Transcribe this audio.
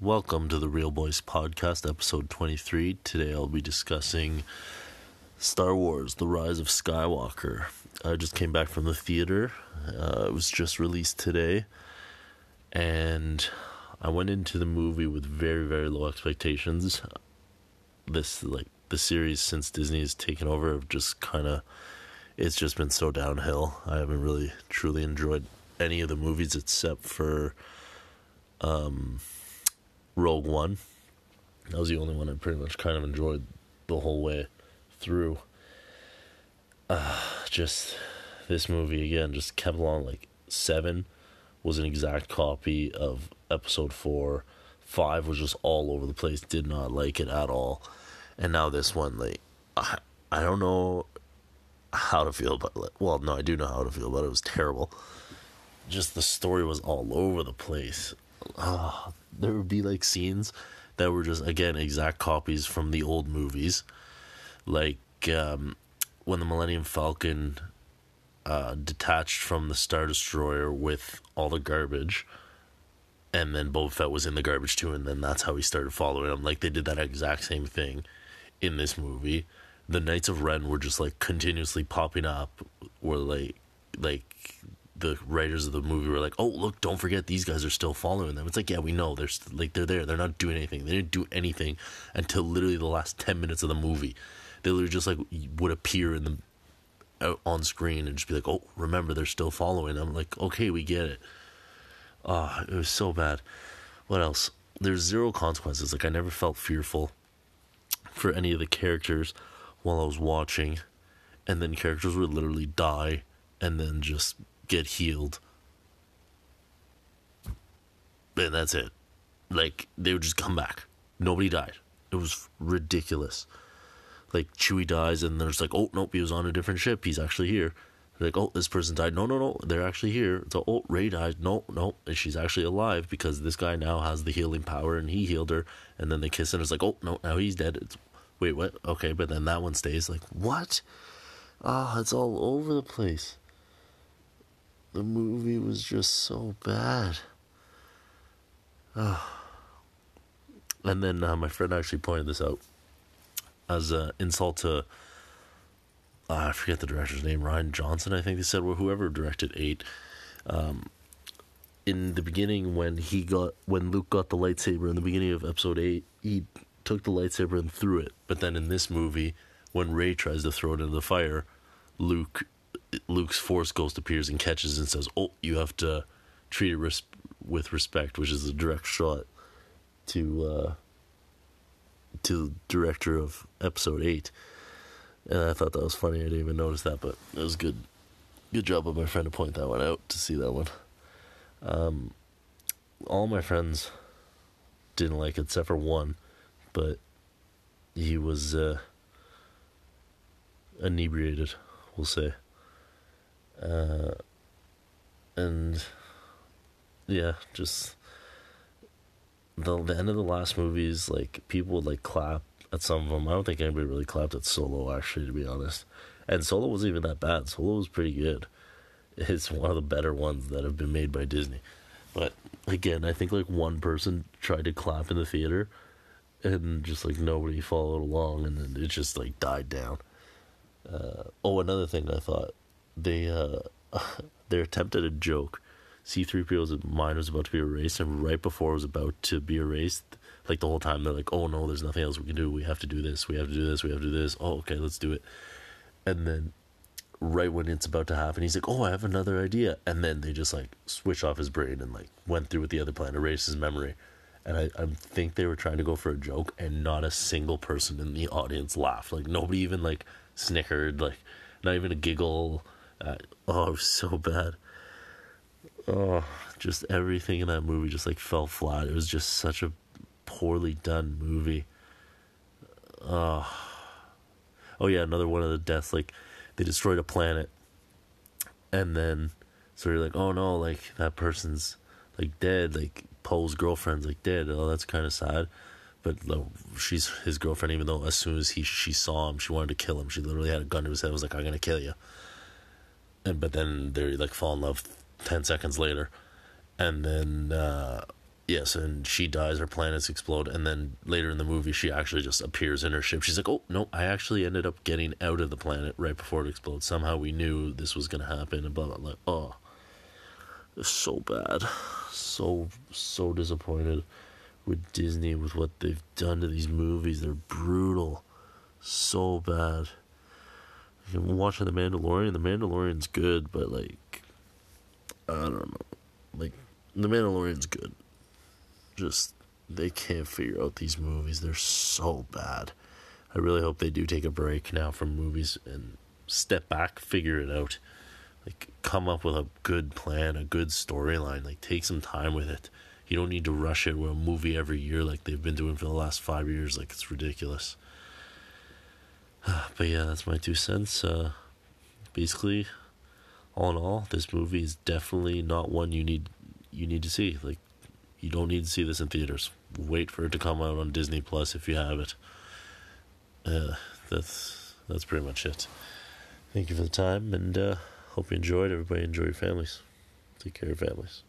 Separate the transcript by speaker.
Speaker 1: Welcome to the Reel Boys Podcast, episode 23. Today I'll be discussing Star Wars The Rise of Skywalker. I just came back from the theater. Uh, it was just released today. And I went into the movie with very, very low expectations. This, like, the series since Disney has taken over have just kind of. It's just been so downhill. I haven't really truly enjoyed any of the movies except for um, Rogue One. That was the only one I pretty much kind of enjoyed the whole way through. Uh, just this movie again just kept along like seven was an exact copy of episode four. Five was just all over the place. Did not like it at all. And now this one, like I, I don't know how to feel about it. Well, no, I do know how to feel about it. It was terrible. Just the story was all over the place. Uh, there would be like scenes that were just again exact copies from the old movies, like um, when the Millennium Falcon uh, detached from the Star Destroyer with all the garbage, and then Boba Fett was in the garbage too, and then that's how he started following him. Like they did that exact same thing in this movie. The Knights of Ren were just like continuously popping up, were like like the writers of the movie were like, "Oh, look, don't forget these guys are still following them." It's like, yeah, we know they're st- like they're there. They're not doing anything. They didn't do anything until literally the last ten minutes of the movie. They literally just like would appear in the out on screen and just be like, "Oh, remember they're still following." I'm like, "Okay, we get it." Ah, oh, it was so bad. What else? There's zero consequences. Like I never felt fearful for any of the characters while I was watching, and then characters would literally die and then just get healed. And that's it. Like, they would just come back. Nobody died. It was ridiculous. Like, Chewie dies, and there's like, oh, nope, he was on a different ship. He's actually here. Like, oh, this person died. No, no, no, they're actually here. So, oh, Rey died. No, no, and she's actually alive because this guy now has the healing power, and he healed her. And then they kiss, and it's like, oh, no, now he's dead. It's, wait, what? Okay, but then that one stays. Like, what? Ah, oh, it's all over the place the movie was just so bad. Oh. And then uh, my friend actually pointed this out as an insult to, uh, I forget the director's name, Rian Johnson, I think they said, or whoever directed 8. Um, in the beginning, when he got, when Luke got the lightsaber in the beginning of episode 8, he took the lightsaber and threw it. But then in this movie, when Rey tries to throw it into the fire, Luke Luke's Force Ghost appears and catches and says, "Oh, you have to treat it res- with respect," which is a direct shot to uh, to the director of Episode Eight. And I thought that was funny. I didn't even notice that, but it was good. Good job of my friend to point that one out to see that one. Um, all my friends didn't like it except for one, but he was uh, inebriated, we'll say. Uh, and yeah, just the the end of the last movies, like people would like clap at some of them. I don't think anybody really clapped at Solo, actually, to be honest. And Solo wasn't even that bad. Solo was pretty good. It's one of the better ones that have been made by Disney. But again, I think like one person tried to clap in the theater, and just like nobody followed along, and then it just like died down. Uh, oh, another thing I thought they uh, they attempted a joke. C3PO's mind was about to be erased, and right before it was about to be erased, like the whole time they're like, "Oh no, there's nothing else we can do. We have to do this. We have to do this. We have to do this. Oh, okay, let's do it." And then, right when it's about to happen, he's like, "Oh, I have another idea," and then they just like switch off his brain and like went through with the other plan, erased his memory. And I, I think they were trying to go for a joke, and not a single person in the audience laughed. Like nobody even like snickered, like not even a giggle uh, oh, it was so bad. Oh, just everything in that movie just like fell flat. It was just such a poorly done movie. Oh, oh yeah, another one of the deaths. Like they destroyed a planet, and then so you're like, oh no, like that person's like dead. Like Poe's girlfriend's like dead. Oh, that's kind of sad. But like, she's his girlfriend, even though as soon as he she saw him, she wanted to kill him. She literally had a gun to his head. Was like, I'm gonna kill you and but then they like fall in love 10 seconds later and then uh, Yes, and she dies, her planets explode, and then later in the movie, she actually just appears in her ship. She's like, "Oh no, I actually ended up getting out of the planet right before it explodes. Somehow we knew this was gonna happen." And blah blah. blah. Like, oh, it's so bad, so so disappointed with Disney with what they've done to these movies. They're brutal, so bad. I'm watching The Mandalorian. The Mandalorian's good, but like, I don't know, like The Mandalorian's good just they can't figure out these movies. They're so bad. I really hope they do take a break now from movies and step back, figure it out. Like come up with a good plan, a good storyline. Like take some time with it. You don't need to rush it with a movie every year like they've been doing for the last five years. Like it's ridiculous. But yeah, that's my two cents. Uh, basically, all in all, this movie is definitely not one you need you need to see. Like you don't need to see this in theaters. Wait for it to come out on Disney Plus if you have it. Uh, that's that's pretty much it. Thank you for the time, and uh, hope you enjoyed. Everybody enjoy your families. Take care of your families.